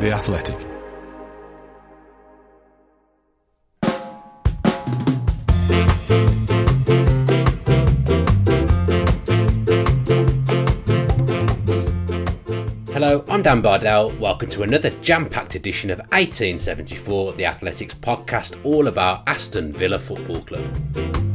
The Athletic. Hello, I'm Dan Bardell. Welcome to another jam packed edition of 1874, the Athletics podcast, all about Aston Villa Football Club.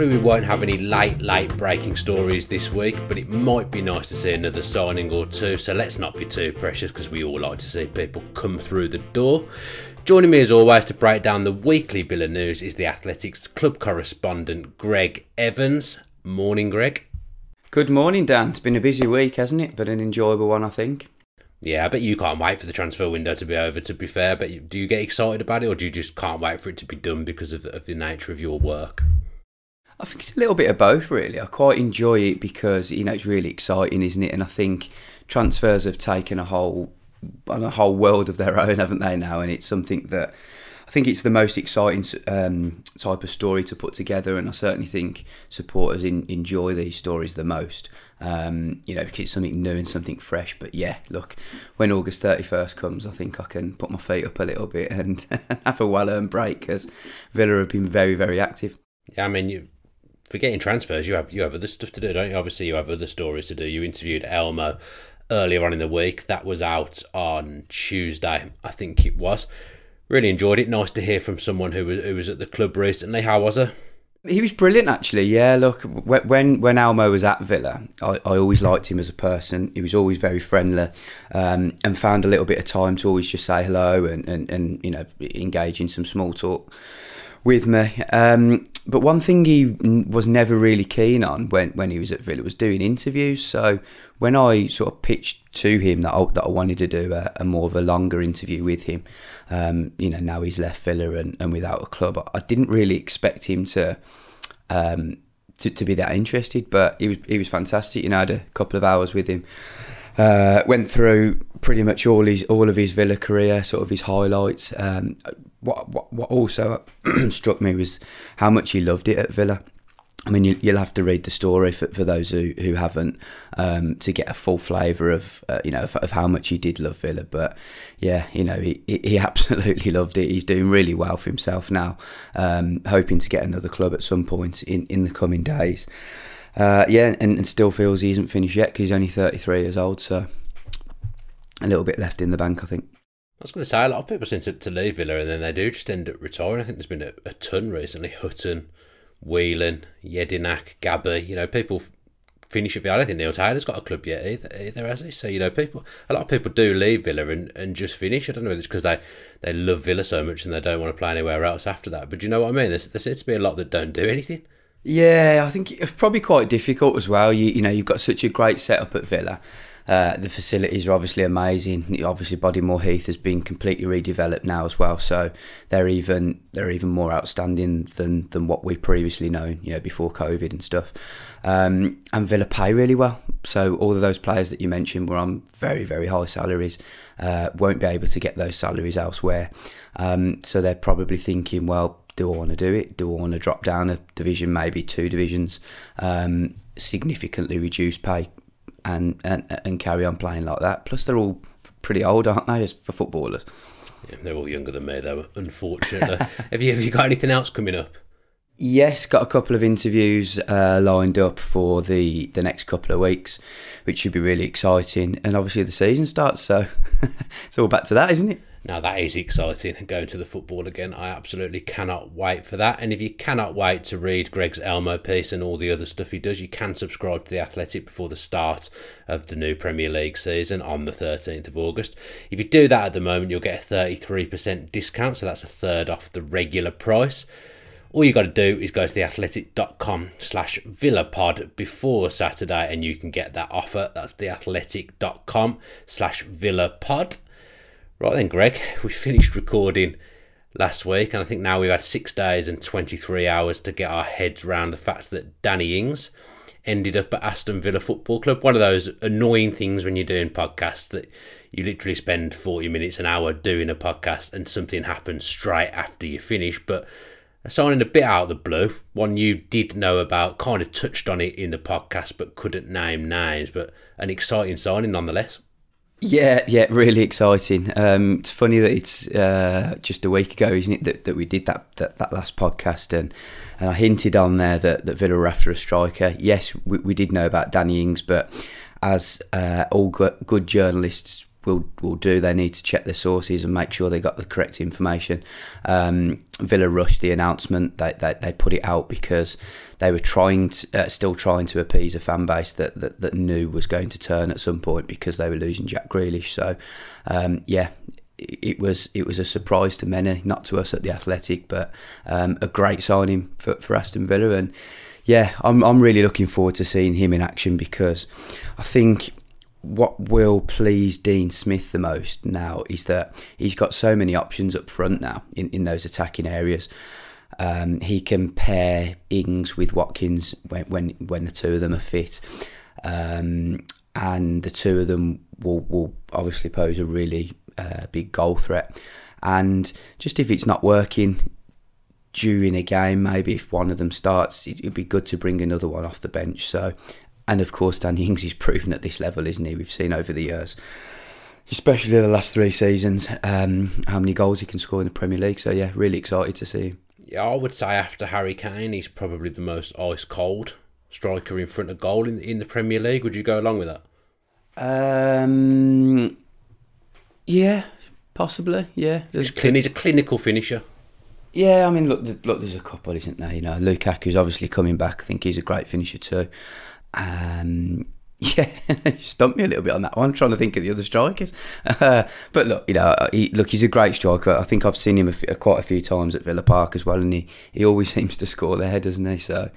Hopefully, we won't have any late, late breaking stories this week, but it might be nice to see another signing or two. So let's not be too precious because we all like to see people come through the door. Joining me as always to break down the weekly Villa news is the Athletics club correspondent Greg Evans. Morning, Greg. Good morning, Dan. It's been a busy week, hasn't it? But an enjoyable one, I think. Yeah, I bet you can't wait for the transfer window to be over. To be fair, but do you get excited about it, or do you just can't wait for it to be done because of, of the nature of your work? I think it's a little bit of both, really. I quite enjoy it because you know it's really exciting, isn't it? And I think transfers have taken a whole on a whole world of their own, haven't they? Now, and it's something that I think it's the most exciting um, type of story to put together, and I certainly think supporters in, enjoy these stories the most. Um, you know, because it's something new and something fresh. But yeah, look, when August thirty first comes, I think I can put my feet up a little bit and have a well earned break because Villa have been very, very active. Yeah, I mean, you forgetting transfers, you have you have other stuff to do, don't you? Obviously, you have other stories to do. You interviewed Elmo earlier on in the week. That was out on Tuesday, I think it was. Really enjoyed it. Nice to hear from someone who was who was at the club recently. How was it? He was brilliant, actually. Yeah, look, when when Elmo was at Villa, I, I always liked him as a person. He was always very friendly, um, and found a little bit of time to always just say hello and, and, and you know engage in some small talk with me. Um, but one thing he was never really keen on when, when he was at Villa was doing interviews. So when I sort of pitched to him that I, that I wanted to do a, a more of a longer interview with him, um, you know, now he's left Villa and, and without a club, I didn't really expect him to. Um, to, to be that interested, but he was he was fantastic. You know, I had a couple of hours with him. Uh, went through pretty much all his all of his Villa career, sort of his highlights. Um, what, what what also struck me was how much he loved it at Villa. I mean, you, will have to read the story for, for those who, who haven't um, to get a full flavour of uh, you know of, of, how much he did love Villa. But yeah, you know he, he absolutely loved it. He's doing really well for himself now, um, hoping to get another club at some point in, in the coming days. Uh, yeah, and, and still feels he isn't finished yet because he's only 33 years old. So a little bit left in the bank, I think. I was going to say, a lot of people seem to, to leave Villa and then they do just end up retiring. I think there's been a, a ton recently. Hutton, Whelan, Jedinak, Gabby. You know, people finish at Villa. I don't think Neil Taylor's got a club yet either, either, has he? So, you know, people, a lot of people do leave Villa and, and just finish. I don't know if it's because they, they love Villa so much and they don't want to play anywhere else after that. But you know what I mean? There's, there seems to be a lot that don't do anything. Yeah, I think it's probably quite difficult as well. You you know, you've got such a great setup at Villa. Uh, the facilities are obviously amazing. Obviously, Bodymoor Heath has been completely redeveloped now as well, so they're even they're even more outstanding than than what we previously known. You know, before COVID and stuff. Um, and Villa pay really well, so all of those players that you mentioned were on very very high salaries. Uh, won't be able to get those salaries elsewhere. Um, so they're probably thinking, well, do I want to do it? Do I want to drop down a division, maybe two divisions, um, significantly reduce pay, and, and and carry on playing like that? Plus, they're all pretty old, aren't they, as for footballers? Yeah, they're all younger than me, though. Unfortunately, have you have you got anything else coming up? Yes, got a couple of interviews uh, lined up for the, the next couple of weeks, which should be really exciting. And obviously, the season starts, so it's all back to that, isn't it? Now that is exciting, and going to the football again. I absolutely cannot wait for that. And if you cannot wait to read Greg's Elmo piece and all the other stuff he does, you can subscribe to The Athletic before the start of the new Premier League season on the 13th of August. If you do that at the moment, you'll get a 33% discount, so that's a third off the regular price. All you got to do is go to theathletic.com slash villapod before Saturday and you can get that offer. That's theathletic.com slash villapod. Right then, Greg, we finished recording last week, and I think now we've had six days and 23 hours to get our heads around the fact that Danny Ings ended up at Aston Villa Football Club. One of those annoying things when you're doing podcasts that you literally spend 40 minutes, an hour doing a podcast, and something happens straight after you finish. But a signing a bit out of the blue, one you did know about, kind of touched on it in the podcast but couldn't name names, but an exciting signing nonetheless. Yeah, yeah, really exciting. Um, it's funny that it's uh, just a week ago, isn't it, that, that we did that, that, that last podcast, and, and I hinted on there that, that Villa were after a striker. Yes, we, we did know about Danny Ings, but as uh, all good, good journalists will will do. They need to check their sources and make sure they got the correct information. Um, Villa rushed the announcement. They, they, they put it out because they were trying to, uh, still trying to appease a fan base that, that, that knew was going to turn at some point because they were losing Jack Grealish. So um, yeah. It was it was a surprise to many, not to us at the Athletic, but um, a great signing for, for Aston Villa, and yeah, I'm I'm really looking forward to seeing him in action because I think what will please Dean Smith the most now is that he's got so many options up front now in, in those attacking areas. Um, he can pair Ings with Watkins when, when when the two of them are fit, um, and the two of them will will obviously pose a really uh, big goal threat. And just if it's not working during a game, maybe if one of them starts, it'd be good to bring another one off the bench. So and of course, Danny Ings is proven at this level, isn't he? We've seen over the years, especially the last three seasons, um, how many goals he can score in the Premier League. So, yeah, really excited to see him. Yeah, I would say after Harry Kane, he's probably the most ice cold striker in front of goal in, in the Premier League. Would you go along with that? Um, yeah, possibly. Yeah, he's, clin- he's a clinical finisher. Yeah, I mean, look, look, there's a couple, isn't there? You know, Lukaku's obviously coming back. I think he's a great finisher too. Um, yeah, stumped me a little bit on that one. I'm trying to think of the other strikers, uh, but look, you know, he, look, he's a great striker. I think I've seen him a f- quite a few times at Villa Park as well, and he, he always seems to score there, doesn't he? So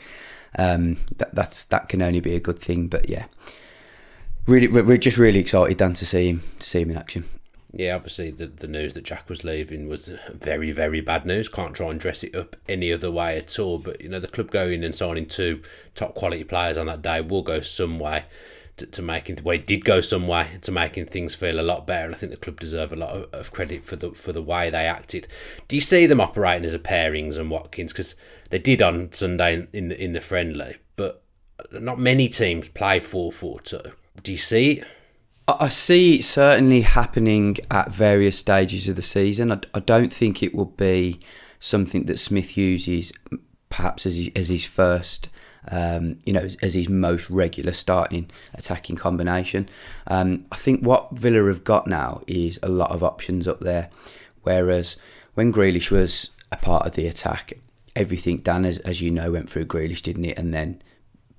um, that that's that can only be a good thing. But yeah, really, we're just really excited, Dan, to see him to see him in action yeah, obviously the, the news that Jack was leaving was very, very bad news. Can't try and dress it up any other way at all. But, you know, the club going and signing two top quality players on that day will go some way to, to making, it did go some way to making things feel a lot better. And I think the club deserve a lot of, of credit for the for the way they acted. Do you see them operating as a pairings and Watkins? Because they did on Sunday in the, in the friendly, but not many teams play 4 4 2. Do you see it? I see it certainly happening at various stages of the season. I, I don't think it will be something that Smith uses perhaps as, he, as his first, um, you know, as, as, his most regular starting attacking combination. Um, I think what Villa have got now is a lot of options up there, whereas when Grealish was a part of the attack, everything Dan, as, as you know, went through Grealish, didn't it? And then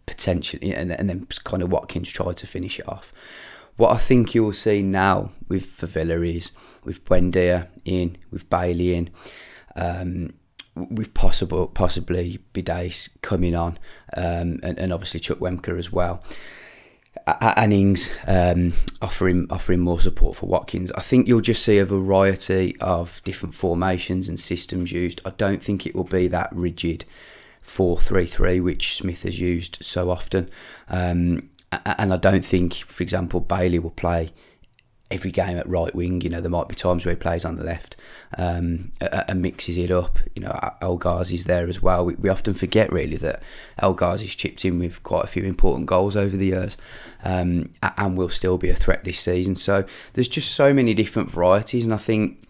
potentially, and, and then kind of Watkins tried to finish it off. What I think you'll see now with for Villa is with Buendia in, with Bailey in, um, with possible possibly Bidace coming on, um, and, and obviously Wemker as well. Annings um, offering offering more support for Watkins. I think you'll just see a variety of different formations and systems used. I don't think it will be that rigid four three three which Smith has used so often. Um, and I don't think, for example, Bailey will play every game at right wing. You know, there might be times where he plays on the left um, and mixes it up. You know, El Ghazi's there as well. We, we often forget really that El Ghazi's chipped in with quite a few important goals over the years um, and will still be a threat this season. So there's just so many different varieties, and I think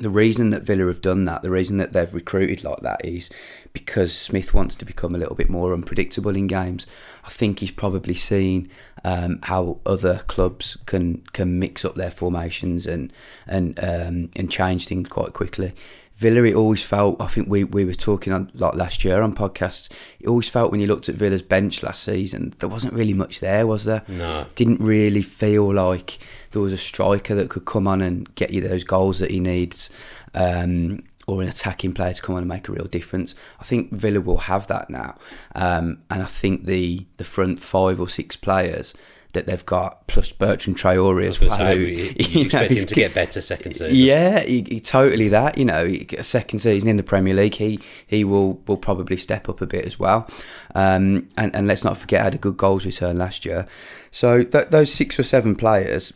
the reason that Villa have done that, the reason that they've recruited like that is because Smith wants to become a little bit more unpredictable in games. I think he's probably seen um, how other clubs can can mix up their formations and and um, and change things quite quickly. Villa, it always felt. I think we, we were talking on like last year on podcasts. It always felt when you looked at Villa's bench last season, there wasn't really much there, was there? No. Didn't really feel like there was a striker that could come on and get you those goals that he needs, um, or an attacking player to come on and make a real difference. I think Villa will have that now, um, and I think the the front five or six players that they've got, plus Bertrand Traore as well. You, you expect know, him to get better second season. Yeah, he, he, totally that. You know, a second season in the Premier League, he he will will probably step up a bit as well. Um, and and let's not forget, had a good goals return last year. So th- those six or seven players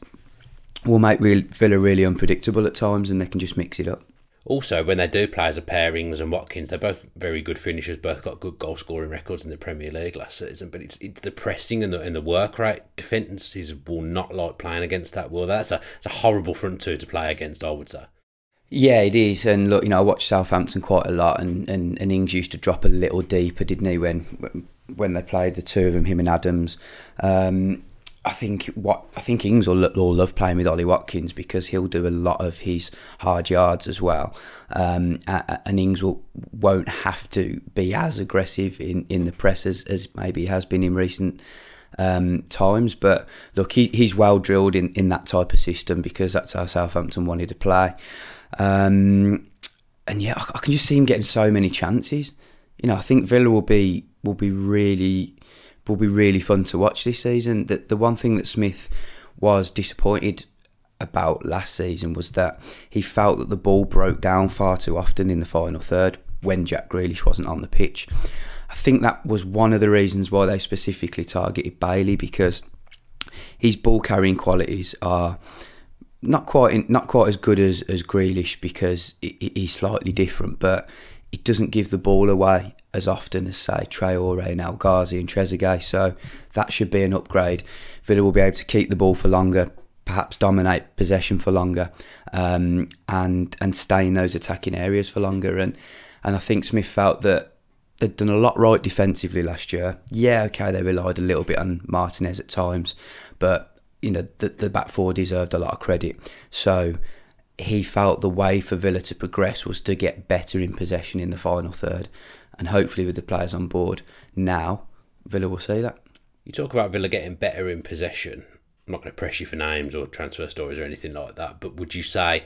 will make real, Villa really unpredictable at times, and they can just mix it up. Also, when they do play as a pairings and Watkins, they're both very good finishers, both got good goal scoring records in the Premier League last season. But it's, it's the pressing and the, and the work rate. Defences will not like playing against that, will That's a, it's a horrible front two to play against, I would say. Yeah, it is. And look, you know, I watched Southampton quite a lot, and, and, and Ings used to drop a little deeper, didn't he, when when they played the two of them, him and Adams. Um, I think what I think Ings will, will love playing with Ollie Watkins because he'll do a lot of his hard yards as well, um, and Ings will, won't have to be as aggressive in, in the press as, as maybe he has been in recent um, times. But look, he, he's well drilled in, in that type of system because that's how Southampton wanted to play. Um, and yeah, I, I can just see him getting so many chances. You know, I think Villa will be will be really will be really fun to watch this season. The, the one thing that Smith was disappointed about last season was that he felt that the ball broke down far too often in the final third when Jack Grealish wasn't on the pitch. I think that was one of the reasons why they specifically targeted Bailey because his ball carrying qualities are not quite not quite as good as as Grealish because he's slightly different, but he doesn't give the ball away as often as say Traore and El Ghazi and Trezeguet. So that should be an upgrade. Villa will be able to keep the ball for longer, perhaps dominate possession for longer, um, and and stay in those attacking areas for longer. And and I think Smith felt that they'd done a lot right defensively last year. Yeah, okay, they relied a little bit on Martinez at times, but you know the, the back four deserved a lot of credit. So he felt the way for Villa to progress was to get better in possession in the final third and hopefully with the players on board now, Villa will see that. You talk about Villa getting better in possession. I'm not going to press you for names or transfer stories or anything like that, but would you say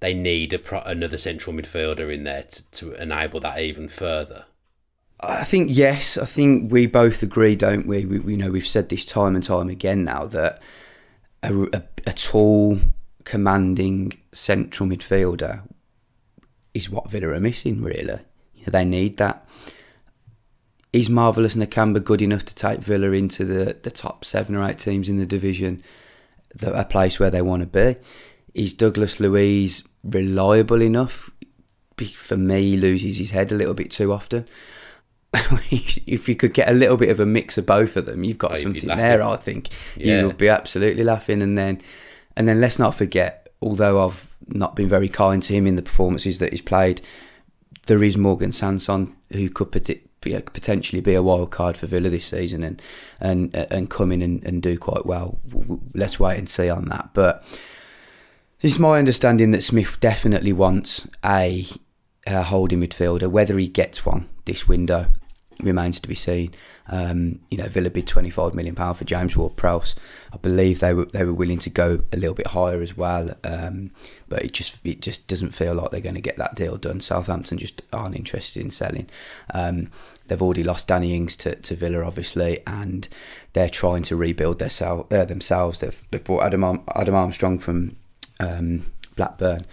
they need pro- another central midfielder in there to, to enable that even further? I think yes. I think we both agree, don't we? We, we know we've said this time and time again now that a, a, a tall, commanding central midfielder is what Villa are missing, really. They need that. Is Marvelous and Nakamba good enough to take Villa into the, the top seven or eight teams in the division, the, a place where they want to be? Is Douglas Luiz reliable enough? For me, he loses his head a little bit too often. if you could get a little bit of a mix of both of them, you've got oh, something there. I think yeah. you would be absolutely laughing. And then, and then let's not forget, although I've not been very kind to him in the performances that he's played, there is Morgan Sanson who could potentially be a wild card for Villa this season and and and come in and, and do quite well. Let's wait and see on that. But it's my understanding that Smith definitely wants a, a holding midfielder. Whether he gets one this window remains to be seen. Um, you know, Villa bid twenty five million pound for James Ward-Prowse. I believe they were they were willing to go a little bit higher as well, um, but it just it just doesn't feel like they're going to get that deal done. Southampton just aren't interested in selling. Um, they've already lost Danny Ings to, to Villa, obviously, and they're trying to rebuild their sel- uh, themselves. They've, they've brought Adam, Adam Armstrong from um, Blackburn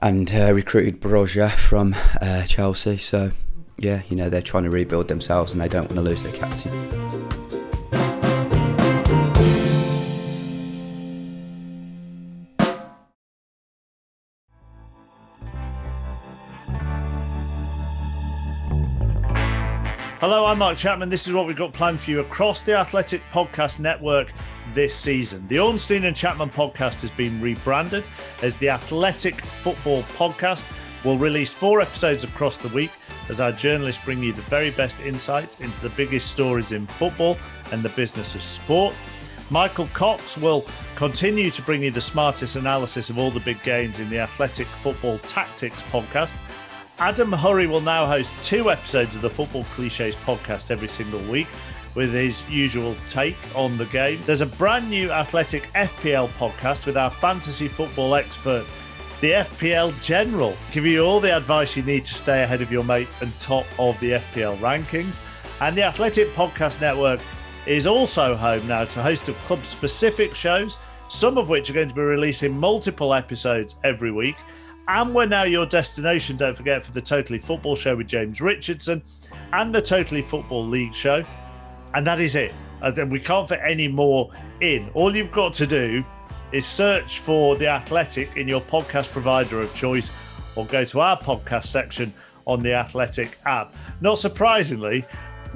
and uh, recruited Broja from uh, Chelsea. So yeah, you know, they're trying to rebuild themselves and they don't want to lose their captain. Hello, I'm Mark Chapman. This is what we've got planned for you across the Athletic Podcast Network this season. The Ornstein and Chapman podcast has been rebranded as the Athletic Football Podcast. We'll release four episodes across the week as our journalists bring you the very best insight into the biggest stories in football and the business of sport. Michael Cox will continue to bring you the smartest analysis of all the big games in the Athletic Football Tactics podcast. Adam Hurrey will now host two episodes of the Football Cliches podcast every single week with his usual take on the game. There's a brand new Athletic FPL podcast with our fantasy football expert the FPL General, give you all the advice you need to stay ahead of your mates and top of the FPL rankings. And the Athletic Podcast Network is also home now to a host of club specific shows, some of which are going to be releasing multiple episodes every week. And we're now your destination, don't forget, for the Totally Football Show with James Richardson and the Totally Football League Show. And that is it. And We can't fit any more in. All you've got to do is search for The Athletic in your podcast provider of choice or go to our podcast section on the Athletic app. Not surprisingly,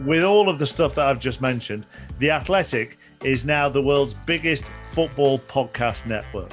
with all of the stuff that I've just mentioned, The Athletic is now the world's biggest football podcast network.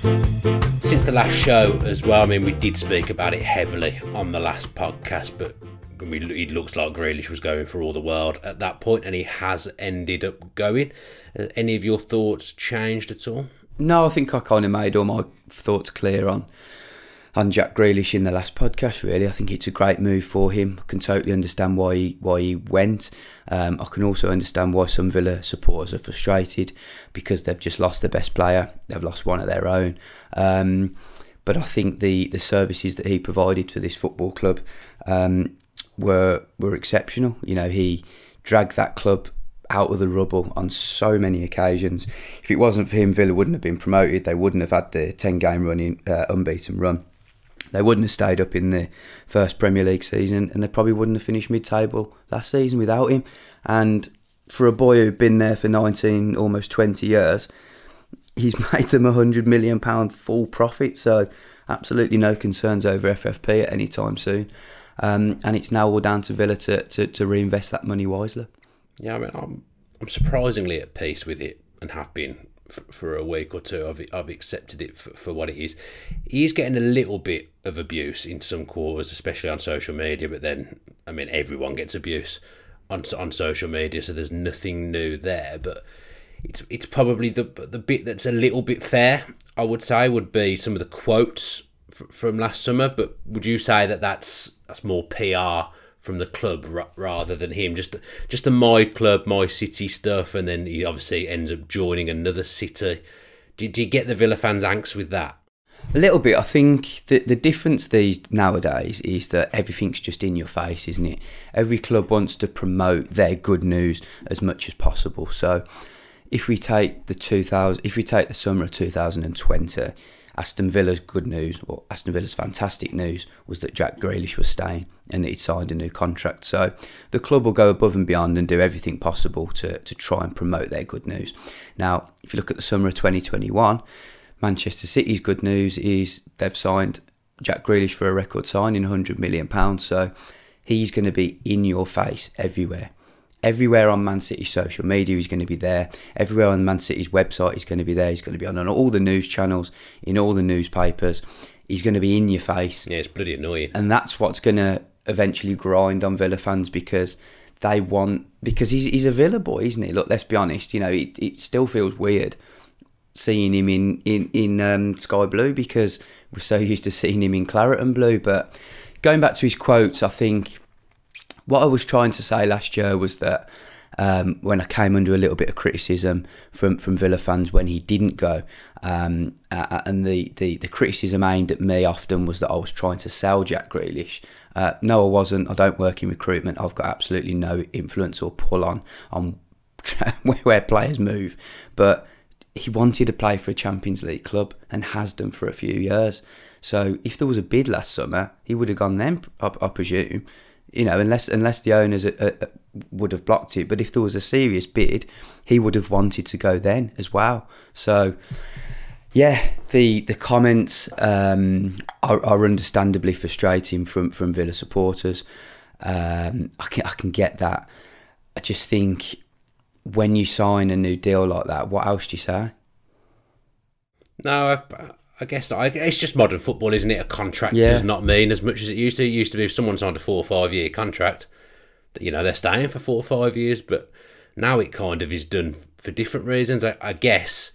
Since the last show as well, I mean, we did speak about it heavily on the last podcast, but I mean, it looks like Grealish was going for all the world at that point, and he has ended up going. Uh, any of your thoughts changed at all? No, I think I kind of made all my thoughts clear on on Jack Grealish in the last podcast. Really, I think it's a great move for him. I can totally understand why he, why he went. Um, I can also understand why some Villa supporters are frustrated because they've just lost their best player. They've lost one of their own. Um, but I think the the services that he provided for this football club um, were were exceptional. You know, he dragged that club out of the rubble on so many occasions. If it wasn't for him, Villa wouldn't have been promoted. They wouldn't have had the ten game running uh, unbeaten run. They wouldn't have stayed up in the first Premier League season, and they probably wouldn't have finished mid-table last season without him. And for a boy who'd been there for 19, almost 20 years, he's made them a hundred million pound full profit. So absolutely no concerns over FFP at any time soon. Um, and it's now all down to Villa to, to, to reinvest that money wisely. Yeah, I mean, I'm I'm surprisingly at peace with it and have been for, a week or two. I've I've accepted it for, for what it is. He is getting a little bit of abuse in some quarters, especially on social media. But then, I mean, everyone gets abuse on on social media, so there's nothing new there. But it's it's probably the the bit that's a little bit fair. I would say would be some of the quotes f- from last summer. But would you say that that's that's more PR from the club r- rather than him. Just just the my club, my city stuff, and then he obviously ends up joining another city. Did you get the Villa fans' angst with that? A little bit. I think the the difference these nowadays is that everything's just in your face, isn't it? Every club wants to promote their good news as much as possible. So, if we take the two thousand, if we take the summer of two thousand and twenty, Aston Villa's good news, or Aston Villa's fantastic news, was that Jack Grealish was staying and that he'd signed a new contract. So the club will go above and beyond and do everything possible to, to try and promote their good news. Now, if you look at the summer of 2021, Manchester City's good news is they've signed Jack Grealish for a record signing, £100 million. So he's going to be in your face everywhere everywhere on Man City's social media he's going to be there. Everywhere on Man City's website he's going to be there. He's going to be on all the news channels, in all the newspapers. He's going to be in your face. Yeah, it's pretty annoying. And that's what's going to eventually grind on Villa fans because they want because he's he's a Villa boy, isn't he? Look, let's be honest. You know, it, it still feels weird seeing him in in in um, sky blue because we're so used to seeing him in claret and blue. But going back to his quotes, I think what I was trying to say last year was that um, when I came under a little bit of criticism from, from Villa fans when he didn't go, um, uh, and the, the, the criticism aimed at me often was that I was trying to sell Jack Grealish. Uh, no, I wasn't. I don't work in recruitment. I've got absolutely no influence or pull on on where players move. But he wanted to play for a Champions League club and has done for a few years. So if there was a bid last summer, he would have gone then, I, I presume you know, unless unless the owners uh, uh, would have blocked it. But if there was a serious bid, he would have wanted to go then as well. So, yeah, the the comments um, are, are, understandably frustrating from from Villa supporters. Um, I can I can get that. I just think when you sign a new deal like that, what else do you say? No, I, I guess I, it's just modern football, isn't it? A contract Yeah. does not mean as much as it used to. It used to be if someone signed a four or five year contract, that, you know, they're staying for four or five years. But now it kind of is done for different reasons. I, I guess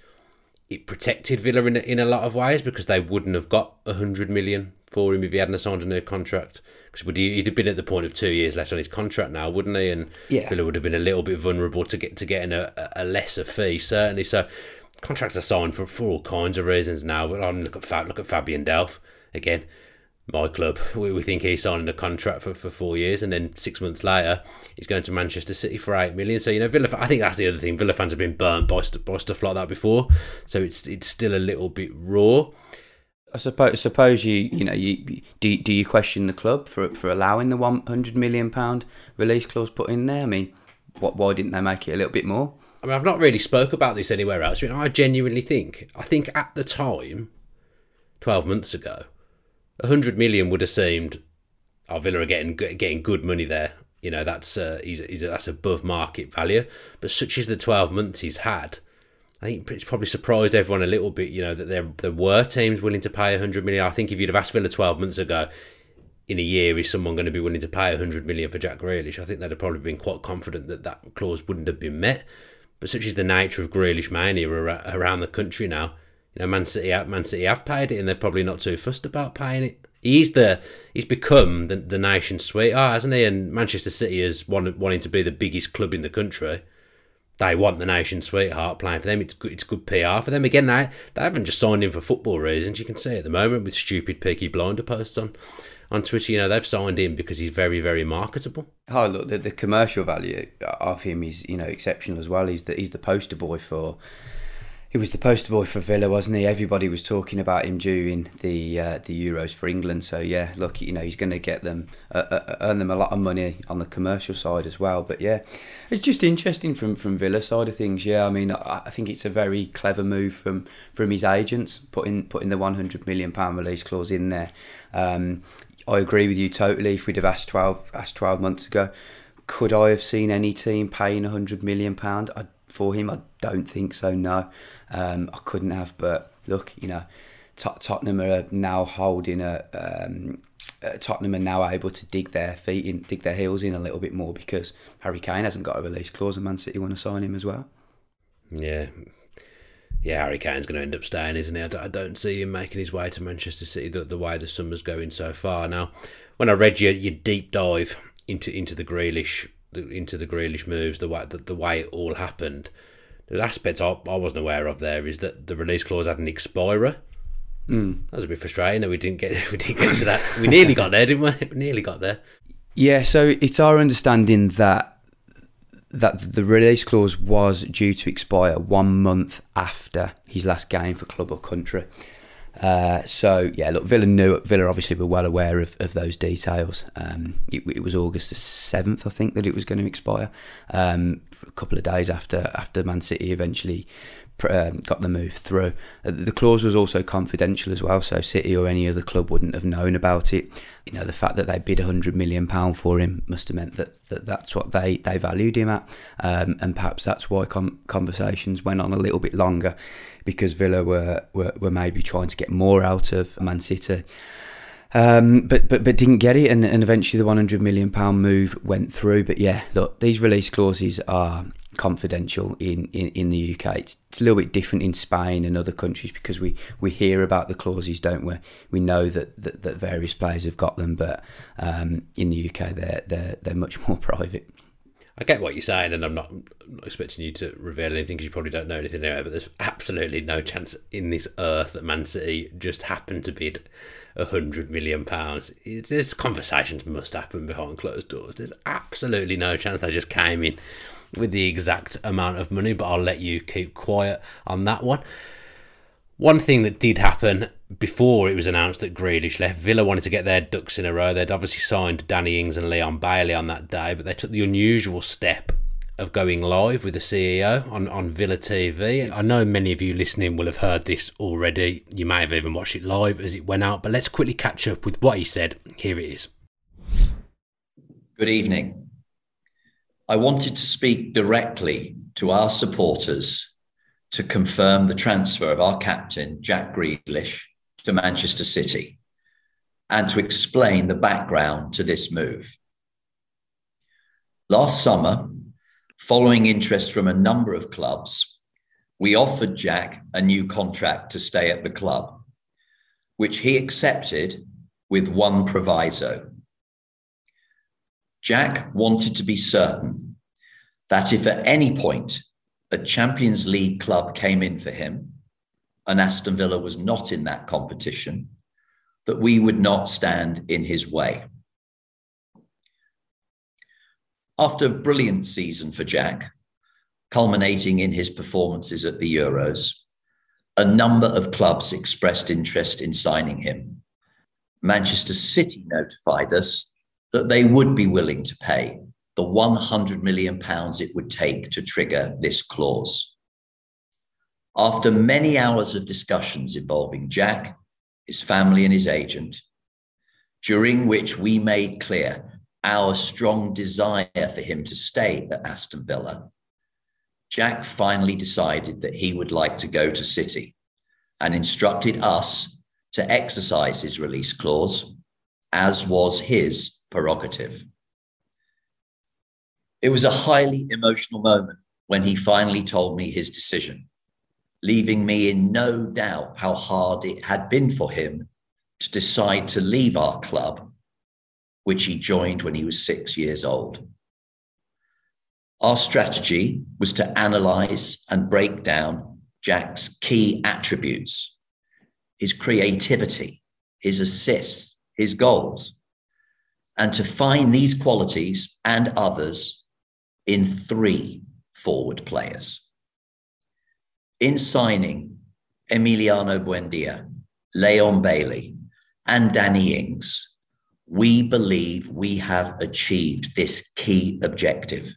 it protected Villa in, a- in a lot of ways because they wouldn't have got a hundred million for him if he hadn't signed a new contract. Because would he, he'd have been at the point of two years left on his contract now, wouldn't he? And Yeah. Villa would have been a little bit vulnerable to get to getting a- a lesser fee, certainly. So contracts are signed for, for all kinds of reasons now. But I'm look at Fa- look at Fabian Delph again. My club, we, we think he's signing a contract for, for four years, and then six months later, he's going to Manchester City for eight million. So you know, Villa. I think that's the other thing. Villa fans have been burnt by, by stuff like that before, so it's it's still a little bit raw. I suppose, suppose you, you know, you do. Do you question the club for for allowing the one hundred million pound release clause put in there? I mean, what? Why didn't they make it a little bit more? I mean, I've not really spoke about this anywhere else. I, mean, I genuinely think, I think at the time, 12 months ago, 100 million would have seemed, oh, Villa are getting, getting good money there. You know, that's, uh, he's, he's, that's above market value. But such is the 12 months he's had, I think it's probably surprised everyone a little bit, you know, that there, there were teams willing to pay 100 million. I think if you'd have asked Villa 12 months ago, in a year, is someone going to be willing to pay 100 million for Jack Grealish? I think they'd have probably been quite confident that that clause wouldn't have been met. But such is the nature of Grealish mania around the country now. You know, Man City, Man City have paid it, and they're probably not too fussed about paying it. He's the he's become the, the nation's sweetheart, hasn't he? And Manchester City is one, wanting to be the biggest club in the country. They want the nation's sweetheart playing for them. It's good, it's good PR for them. Again, they, they haven't just signed him for football reasons. You can see at the moment with stupid Peaky Blinder posts on, on Twitter. You know, they've signed him because he's very, very marketable. Oh, look, the, the commercial value of him is you know exceptional as well. He's the he's the poster boy for. He was the poster boy for Villa, wasn't he? Everybody was talking about him during the uh, the Euros for England. So yeah, look, you know he's going to get them uh, uh, earn them a lot of money on the commercial side as well. But yeah, it's just interesting from from Villa side of things. Yeah, I mean I, I think it's a very clever move from from his agents putting putting the 100 million pound release clause in there. Um, I agree with you totally. If we'd have asked 12, asked 12 months ago, could I have seen any team paying £100 million for him? I don't think so, no. Um, I couldn't have, but look, you know, Tot- Tottenham are now holding a. Um, uh, Tottenham are now able to dig their feet in, dig their heels in a little bit more because Harry Kane hasn't got a release clause, and Man City want to sign him as well. Yeah. Yeah, Harry Kane's going to end up staying, isn't he? I don't see him making his way to Manchester City the, the way the summer's going so far. Now, when I read your, your deep dive into into the Grealish into the Grealish moves, the way the, the way it all happened, there's aspects I, I wasn't aware of. There is that the release clause had an expirer. Mm. That was a bit frustrating that we didn't get we didn't get to that. We nearly got there, didn't we? We nearly got there. Yeah, so it's our understanding that that the release clause was due to expire one month after his last game for club or country. Uh, so yeah, look, Villa knew Villa obviously were well aware of, of those details. Um, it, it was August the seventh, I think, that it was going to expire. Um, a couple of days after after Man City eventually um, got the move through. Uh, the clause was also confidential as well, so City or any other club wouldn't have known about it. You know, the fact that they bid hundred million pound for him must have meant that, that that's what they, they valued him at, um, and perhaps that's why com- conversations went on a little bit longer, because Villa were, were were maybe trying to get more out of Man City. Um, but, but but didn't get it, and, and eventually the 100 million pound move went through. But yeah, look, these release clauses are confidential in, in, in the UK. It's, it's a little bit different in Spain and other countries because we, we hear about the clauses, don't we? We know that, that, that various players have got them, but um, in the UK they're, they're they're much more private. I get what you're saying, and I'm not, I'm not expecting you to reveal anything because you probably don't know anything anyway. But there's absolutely no chance in this earth that Man City just happened to bid a hundred million pounds. There's conversations must happen behind closed doors. There's absolutely no chance they just came in with the exact amount of money. But I'll let you keep quiet on that one. One thing that did happen before it was announced that Grealish left, Villa wanted to get their ducks in a row. They'd obviously signed Danny Ings and Leon Bailey on that day, but they took the unusual step of going live with the CEO on, on Villa TV. I know many of you listening will have heard this already. You may have even watched it live as it went out, but let's quickly catch up with what he said. Here it is. Good evening. I wanted to speak directly to our supporters to confirm the transfer of our captain, Jack Grealish, to Manchester City and to explain the background to this move. Last summer, following interest from a number of clubs, we offered Jack a new contract to stay at the club, which he accepted with one proviso. Jack wanted to be certain that if at any point a Champions League club came in for him, and Aston Villa was not in that competition, that we would not stand in his way. After a brilliant season for Jack, culminating in his performances at the Euros, a number of clubs expressed interest in signing him. Manchester City notified us that they would be willing to pay the 100 million pounds it would take to trigger this clause. After many hours of discussions involving Jack, his family, and his agent, during which we made clear our strong desire for him to stay at Aston Villa, Jack finally decided that he would like to go to City and instructed us to exercise his release clause, as was his prerogative. It was a highly emotional moment when he finally told me his decision, leaving me in no doubt how hard it had been for him to decide to leave our club, which he joined when he was six years old. Our strategy was to analyze and break down Jack's key attributes his creativity, his assists, his goals, and to find these qualities and others in three forward players. In signing Emiliano Buendia, Leon Bailey, and Danny Ings, we believe we have achieved this key objective.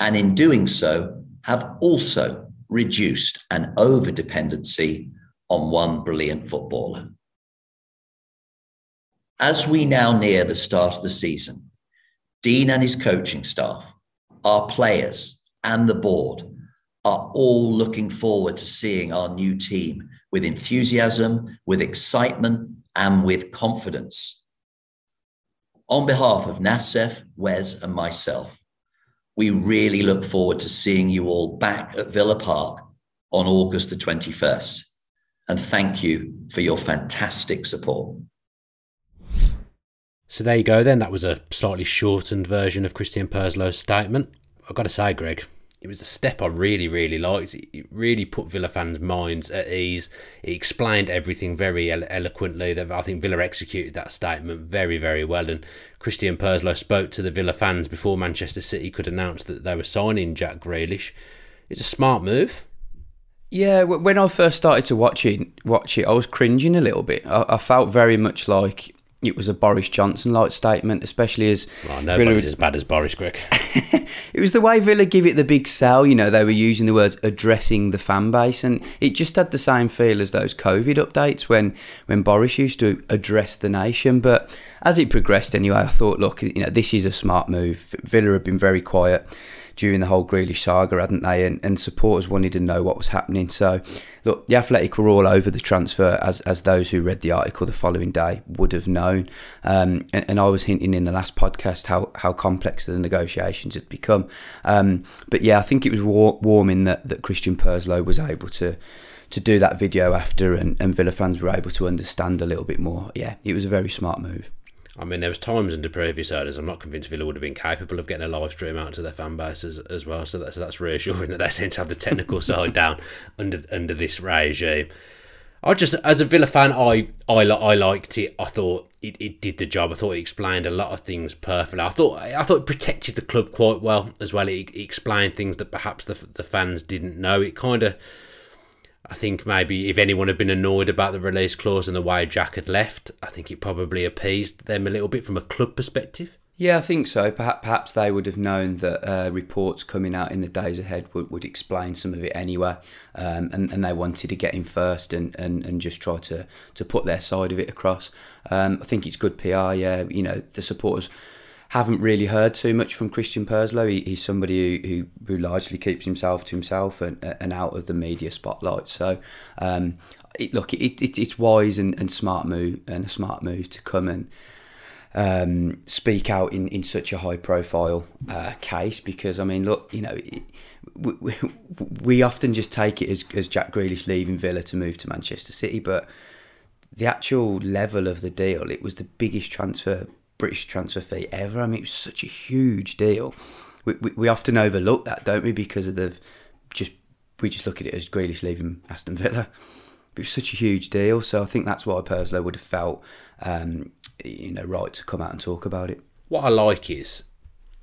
And in doing so, have also reduced an over dependency on one brilliant footballer. As we now near the start of the season, Dean and his coaching staff our players, and the board are all looking forward to seeing our new team with enthusiasm, with excitement, and with confidence. On behalf of Nassef, Wes, and myself, we really look forward to seeing you all back at Villa Park on August the 21st. And thank you for your fantastic support. So there you go then. That was a slightly shortened version of Christian Purslow's statement. I've got to say, Greg, it was a step I really, really liked. It really put Villa fans' minds at ease. It explained everything very elo- eloquently. I think Villa executed that statement very, very well. And Christian Purslow spoke to the Villa fans before Manchester City could announce that they were signing Jack Grealish. It's a smart move. Yeah, when I first started to watch it, watch it, I was cringing a little bit. I, I felt very much like it was a Boris Johnson like statement, especially as well, nobody's Villa... as bad as Boris Greg. it was the way Villa give it the big sell. You know, they were using the words addressing the fan base, and it just had the same feel as those COVID updates when when Boris used to address the nation. But as it progressed, anyway, I thought, look, you know, this is a smart move. Villa have been very quiet during the whole Grealish saga, hadn't they? And, and supporters wanted to know what was happening. So, look, the Athletic were all over the transfer, as, as those who read the article the following day would have known. Um, and, and, I was hinting in the last podcast how, how complex the negotiations had become. Um, but yeah, I think it was war- warming that, that Christian Purslow was able to to do that video after and, and Villa fans were able to understand a little bit more. Yeah, it was a very smart move. I mean, there was times in the previous owners I'm not convinced Villa would have been capable of getting a live stream out to their fan base as, as well. So that's that's reassuring that they seem to have the technical side down under under this regime. I just, as a Villa fan, I I, I liked it. I thought it, it did the job. I thought it explained a lot of things perfectly. I thought I thought it protected the club quite well as well. It, it explained things that perhaps the the fans didn't know. It kind of I think maybe if anyone had been annoyed about the release clause and the way Jack had left, I think it probably appeased them a little bit from a club perspective. Yeah, I think so. Perhaps, they would have known that uh, reports coming out in the days ahead would, would explain some of it anyway, um, and, and they wanted to get in first and, and, and just try to, to put their side of it across. Um, I think it's good PR. Yeah, you know the supporters haven't really heard too much from Christian Purslow. He, he's somebody who, who, who, largely keeps himself to himself and, and out of the media spotlight. So um, it, look, it, it, it's wise and, and smart move and a smart move to come and um, speak out in, in such a high profile uh, case because I mean, look, you know, it, we, we, we often just take it as, as Jack Grealish leaving Villa to move to Manchester City, but the actual level of the deal, it was the biggest transfer British transfer fee ever. I mean, it was such a huge deal. We, we, we often overlook that, don't we? Because of the just we just look at it as Grealish leaving Aston Villa. It was such a huge deal, so I think that's why Purslow would have felt, um, you know, right to come out and talk about it. What I like is,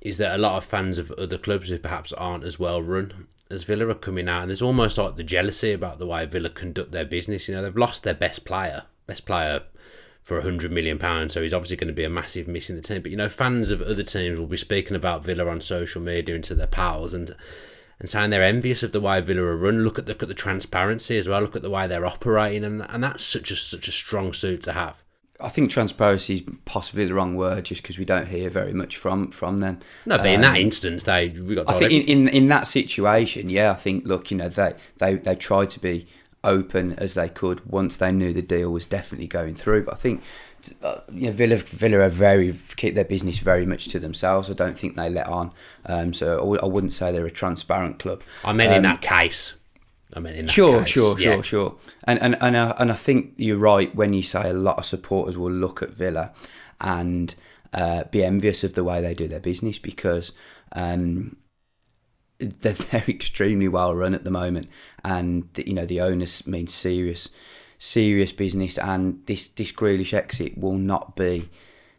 is that a lot of fans of other clubs who perhaps aren't as well run as Villa are coming out, and there's almost like the jealousy about the way Villa conduct their business. You know, they've lost their best player, best player for a hundred million pounds, so he's obviously going to be a massive miss in the team. But you know, fans of other teams will be speaking about Villa on social media and to their pals and and saying they're envious of the way Villa are run. Look at the, look at the transparency as well. Look at the way they're operating, and and that's such a such a strong suit to have. I think transparency is possibly the wrong word, just because we don't hear very much from from them. No, but um, in that um, instance, they we got. I think in, in, in that situation, yeah, I think look, you know, they they they try to be open as they could once they knew the deal was definitely going through. But I think uh, you know, Villa Villa are very keep their business very much to themselves. I don't think they let on. Um, so I w- I wouldn't say they're a transparent club. I mean, um, in that case. I mean, in that sure, case, sure, yeah. sure, sure. And and and I, and I think you're right when you say a lot of supporters will look at Villa and uh, be envious of the way they do their business because um, they're, they're extremely well run at the moment, and you know the owners mean serious, serious business, and this this Grealish exit will not be.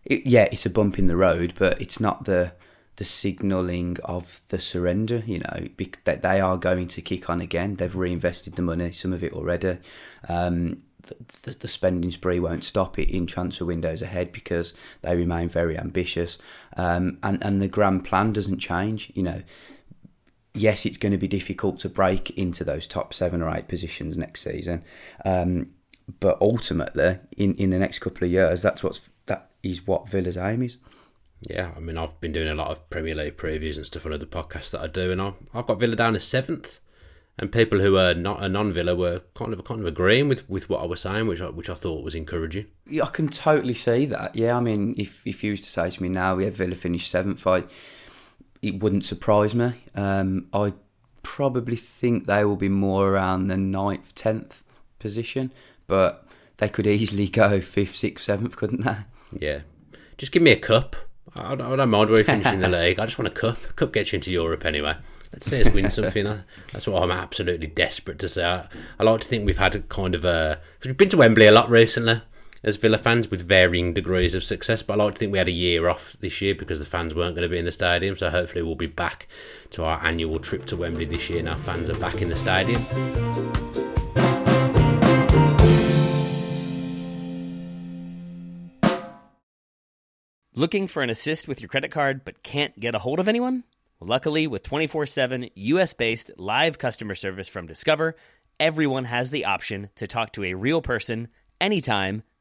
It, yeah, it's a bump in the road, but it's not the the signalling of the surrender. You know that they are going to kick on again. They've reinvested the money, some of it already. Um, the, the, spending spree won't stop it in transfer windows ahead because they remain very ambitious, um, and and the grand plan doesn't change. You know, yes, it's going to be difficult to break into those top seven or eight positions next season. Um, but ultimately, in, in the next couple of years, that's what's that is what Villa's aim is. Yeah, I mean, I've been doing a lot of Premier League previews and stuff on other podcasts that I do, and I've, I've got Villa down as seventh. And people who are not a non-Villa were kind of kind of agreeing with, with what I was saying, which I, which I thought was encouraging. Yeah, I can totally see that. Yeah, I mean, if if you was to say to me now, we have Villa finished seventh, I it wouldn't surprise me. Um, I probably think they will be more around the ninth, tenth position, but they could easily go fifth, sixth, seventh, couldn't they? Yeah, just give me a cup. I don't, I don't mind where we finish in the league. I just want a cup. A cup gets you into Europe anyway. Let's see us win something. That's what I'm absolutely desperate to say. I, I like to think we've had a kind of a. Cause we've been to Wembley a lot recently as Villa fans with varying degrees of success. But I like to think we had a year off this year because the fans weren't going to be in the stadium. So hopefully we'll be back to our annual trip to Wembley this year. and our fans are back in the stadium. Looking for an assist with your credit card but can't get a hold of anyone? luckily, with 24 7 US based live customer service from Discover, everyone has the option to talk to a real person anytime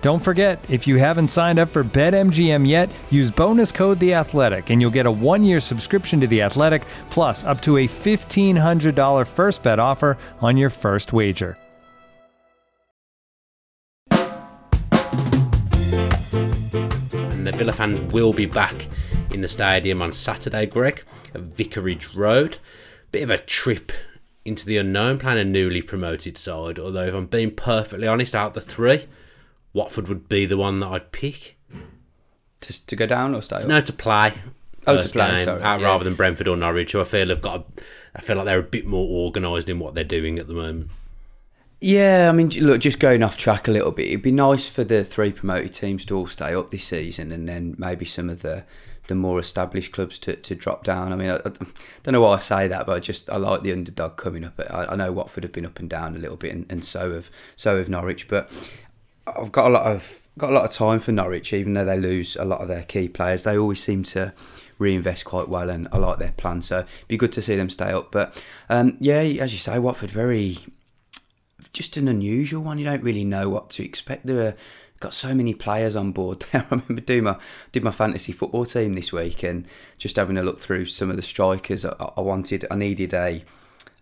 Don't forget, if you haven't signed up for BetMGM yet, use bonus code The Athletic, and you'll get a one-year subscription to The Athletic, plus up to a fifteen hundred dollar first bet offer on your first wager. And the Villa fans will be back in the stadium on Saturday, Greg, at Vicarage Road. Bit of a trip into the unknown, playing a newly promoted side. Although, if I'm being perfectly honest, out of the three, Watford would be the one that I'd pick. To, to go down or stay up? No, to play. Oh, to play, game, sorry, out yeah. rather than Brentford or Norwich, who I feel have got. A, I feel like they're a bit more organised in what they're doing at the moment. Yeah, I mean, look, just going off track a little bit. It'd be nice for the three promoted teams to all stay up this season, and then maybe some of the the more established clubs to, to drop down. I mean, I, I don't know why I say that, but I just I like the underdog coming up. I, I know Watford have been up and down a little bit, and, and so have so have Norwich. But I've got a lot of got a lot of time for Norwich, even though they lose a lot of their key players. They always seem to reinvest quite well, and I like their plan. So it'd be good to see them stay up. But um, yeah, as you say, Watford very just an unusual one. You don't really know what to expect. There are got so many players on board there. I remember doing my did my fantasy football team this week and just having a look through some of the strikers. I, I wanted, I needed a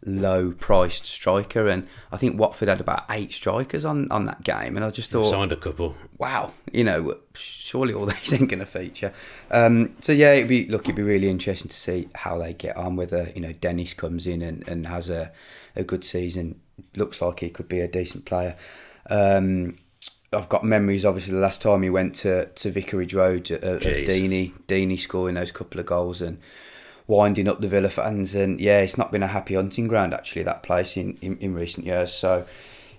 low priced striker, and I think Watford had about eight strikers on on that game, and I just thought Signed a couple. wow, you know, surely all these ain't going to feature. Um, so yeah, it'd be look, it'd be really interesting to see how they get on. Whether you know Dennis comes in and, and has a, a good season, looks like he could be a decent player. Um, I've got memories, obviously, the last time he went to, to Vicarage Road Jeez. Deeney, Deeney scoring those couple of goals and winding up the Villa fans. And yeah, it's not been a happy hunting ground actually that place in, in, in recent years. So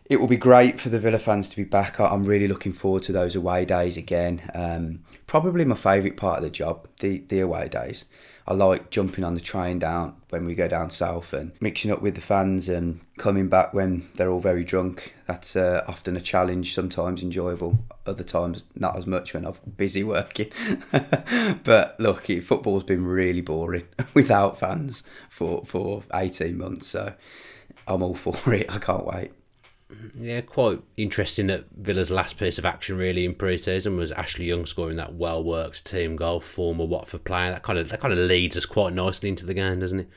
it will be great for the Villa fans to be back. I'm really looking forward to those away days again. Um, probably my favourite part of the job, the the away days. I like jumping on the train down when we go down south and mixing up with the fans and coming back when they're all very drunk. That's uh, often a challenge, sometimes enjoyable, other times not as much when I'm busy working. but look, football's been really boring without fans for, for 18 months, so I'm all for it. I can't wait. Yeah, quite interesting that Villa's last piece of action really in pre-season was Ashley Young scoring that well-worked team goal, former Watford player. That kind of that kind of leads us quite nicely into the game, doesn't it?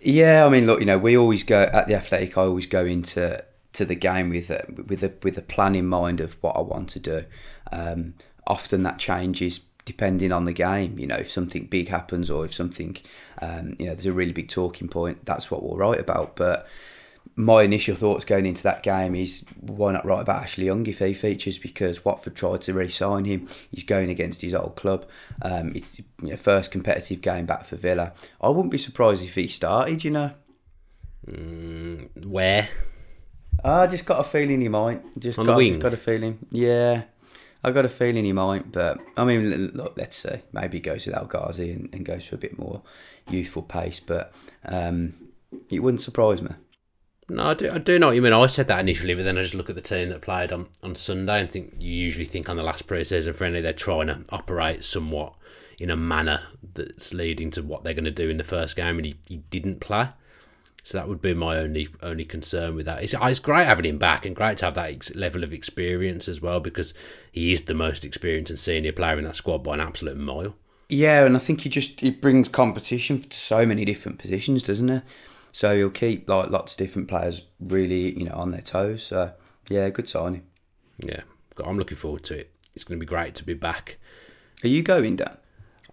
Yeah, I mean, look, you know, we always go at the Athletic. I always go into to the game with a, with a with a plan in mind of what I want to do. Um, often that changes depending on the game. You know, if something big happens or if something, um, you know, there's a really big talking point. That's what we'll write about. But my initial thoughts going into that game is why not write about Ashley Young if he features because Watford tried to re-sign him. He's going against his old club. Um, it's you know, first competitive game back for Villa. I wouldn't be surprised if he started. You know. Where I just got a feeling he might. Just On the got, wing? just got a feeling. Yeah, I got a feeling he might. But I mean, look, let's see. Maybe he goes with El Ghazi and, and goes for a bit more youthful pace. But um, it wouldn't surprise me. No, I do, I do know what you mean. I said that initially, but then I just look at the team that played on, on Sunday and think you usually think on the last pre-season friendly they're trying to operate somewhat in a manner that's leading to what they're going to do in the first game, and he, he didn't play. So that would be my only only concern with that. It's, uh, it's great having him back and great to have that ex- level of experience as well because he is the most experienced and senior player in that squad by an absolute mile. Yeah, and I think he just he brings competition to so many different positions, doesn't he? So he'll keep like lots of different players really, you know, on their toes. So yeah, good signing. Yeah, I'm looking forward to it. It's going to be great to be back. Are you going, Dan?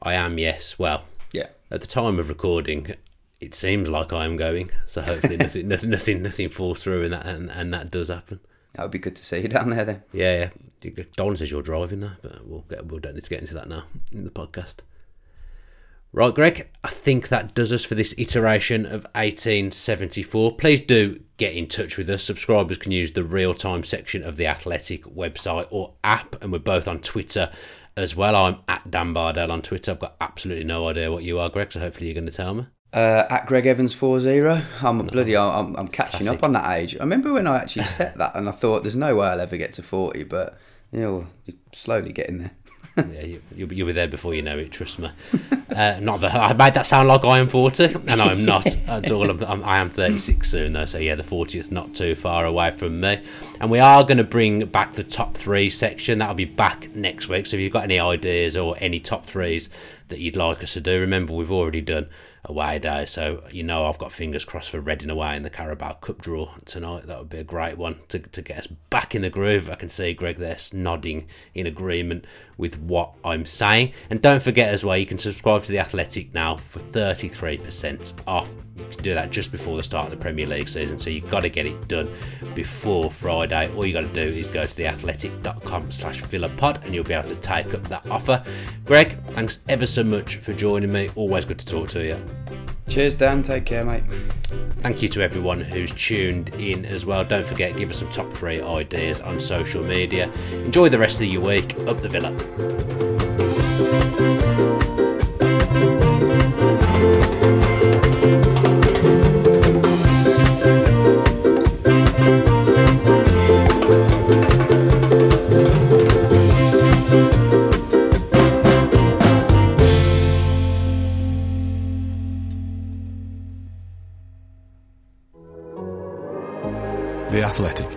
I am, yes. Well, Yeah. at the time of recording, it seems like I am going. So hopefully nothing, nothing, nothing, nothing falls through, and that and, and that does happen. That would be good to see you down there then. Yeah, yeah. Don says you're driving there, but we'll get we'll don't need to get into that now in the podcast. Right, Greg. I think that does us for this iteration of 1874. Please do get in touch with us. Subscribers can use the real time section of the Athletic website or app, and we're both on Twitter as well. I'm at Dan Bardell on Twitter. I've got absolutely no idea what you are, Greg. So hopefully you're going to tell me. Uh, at Greg Evans 40. I'm a bloody, I'm, I'm catching Classic. up on that age. I remember when I actually set that and I thought there's no way I'll ever get to 40, but you know, just slowly getting there. Yeah, you, will be, you'll be there before you know it. Trust me. Uh, not that I made that sound like I am forty, and I'm not at all. I'm, I am 36 soon, though. So yeah, the 40th not too far away from me. And we are going to bring back the top three section. That'll be back next week. So if you've got any ideas or any top threes that you'd like us to do, remember we've already done away day. So you know I've got fingers crossed for Reading away in the Carabao Cup draw tonight. That would be a great one to, to get us back in the groove. I can see Greg there nodding in agreement with what I'm saying. And don't forget as well, you can subscribe to The Athletic now for 33% off. You can do that just before the start of the Premier League season, so you've got to get it done before Friday. All you got to do is go to theathletic.com slash villapod and you'll be able to take up that offer. Greg, thanks ever so much for joining me. Always good to talk to you. Cheers, Dan. Take care, mate. Thank you to everyone who's tuned in as well. Don't forget, give us some top three ideas on social media. Enjoy the rest of your week. Up the Villa. athletic.